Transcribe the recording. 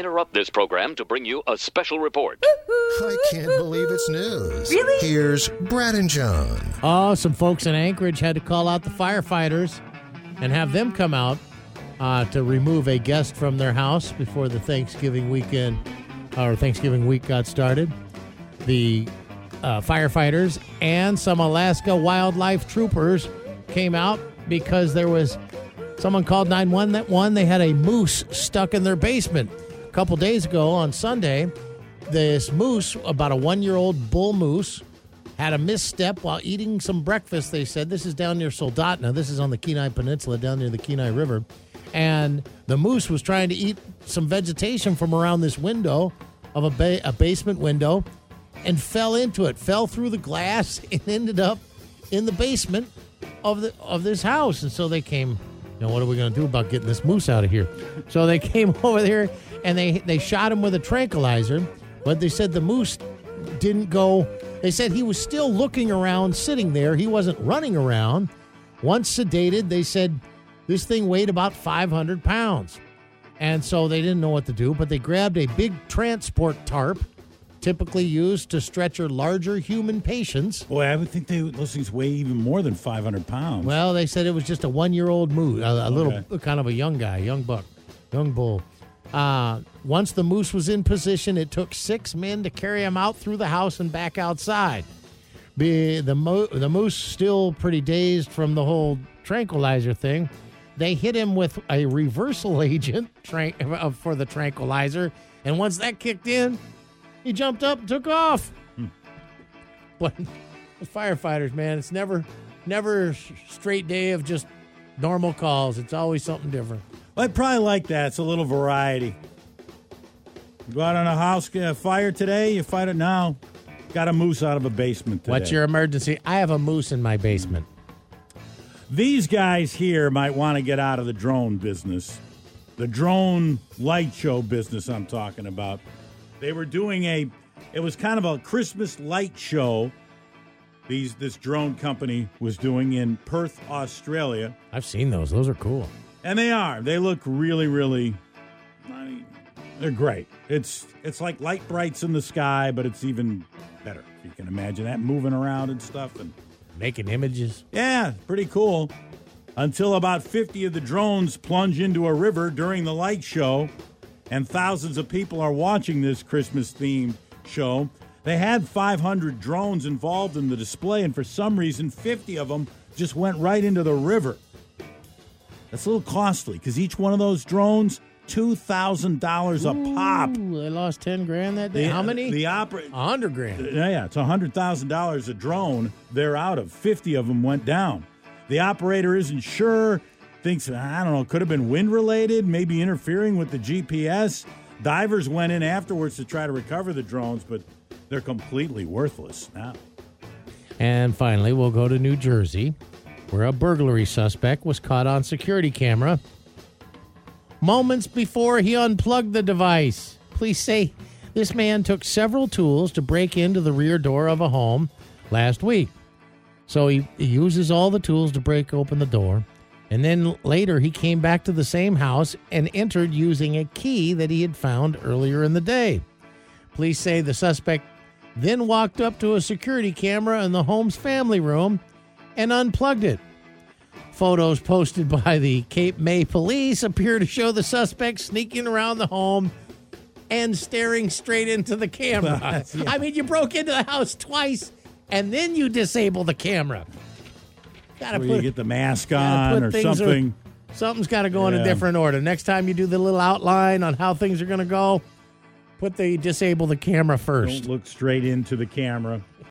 interrupt this program to bring you a special report. I can't believe it's news. Really? Here's Brad and John. Oh, some folks in Anchorage had to call out the firefighters and have them come out uh, to remove a guest from their house before the Thanksgiving weekend or Thanksgiving week got started. The uh, firefighters and some Alaska wildlife troopers came out because there was someone called 911. They had a moose stuck in their basement. A couple days ago on Sunday, this moose, about a one year old bull moose, had a misstep while eating some breakfast. They said this is down near Soldotna. This is on the Kenai Peninsula, down near the Kenai River. And the moose was trying to eat some vegetation from around this window of a, ba- a basement window and fell into it, fell through the glass, and ended up in the basement of the of this house. And so they came, know, what are we going to do about getting this moose out of here? So they came over there and they they shot him with a tranquilizer. But they said the moose didn't go. They said he was still looking around, sitting there. He wasn't running around. Once sedated, they said this thing weighed about 500 pounds. And so they didn't know what to do, but they grabbed a big transport tarp, typically used to stretcher larger human patients. Boy, I would think they those things weigh even more than 500 pounds. Well, they said it was just a one year old moose, a, a little kind of a young guy, young buck, young bull. Uh, once the moose was in position, it took six men to carry him out through the house and back outside. Be, the, mo- the moose still pretty dazed from the whole tranquilizer thing. They hit him with a reversal agent tran- uh, for the tranquilizer, and once that kicked in, he jumped up and took off. Hmm. But the firefighters, man, it's never, never straight day of just normal calls. It's always something different. I probably like that. It's a little variety. You go out on a house a fire today, you fight it now. Got a moose out of a basement today. What's your emergency? I have a moose in my basement. These guys here might want to get out of the drone business. The drone light show business I'm talking about. They were doing a it was kind of a Christmas light show these this drone company was doing in Perth, Australia. I've seen those. Those are cool. And they are. They look really, really. I mean, they're great. It's it's like light brights in the sky, but it's even better. If you can imagine that moving around and stuff. And Making images. yeah, pretty cool. Until about 50 of the drones plunge into a river during the light show, and thousands of people are watching this Christmas themed show. They had 500 drones involved in the display, and for some reason, 50 of them just went right into the river. That's a little costly because each one of those drones, $2,000 a pop. Ooh, they lost 10 grand that day. The- How many? The opera. A hundred grand. Yeah, yeah, it's hundred thousand dollars a drone. They're out of fifty of them went down. The operator isn't sure. Thinks I don't know. Could have been wind related, maybe interfering with the GPS. Divers went in afterwards to try to recover the drones, but they're completely worthless now. And finally, we'll go to New Jersey, where a burglary suspect was caught on security camera moments before he unplugged the device. Police say this man took several tools to break into the rear door of a home last week. So he, he uses all the tools to break open the door. And then later, he came back to the same house and entered using a key that he had found earlier in the day. Police say the suspect then walked up to a security camera in the home's family room and unplugged it. Photos posted by the Cape May police appear to show the suspect sneaking around the home and staring straight into the camera. I mean, you broke into the house twice and then you disable the camera. Gotta Where put, you get the mask on or something. something's got to go in a different order. Next time you do the little outline on how things are going to go, put the disable the camera first. Don't look straight into the camera.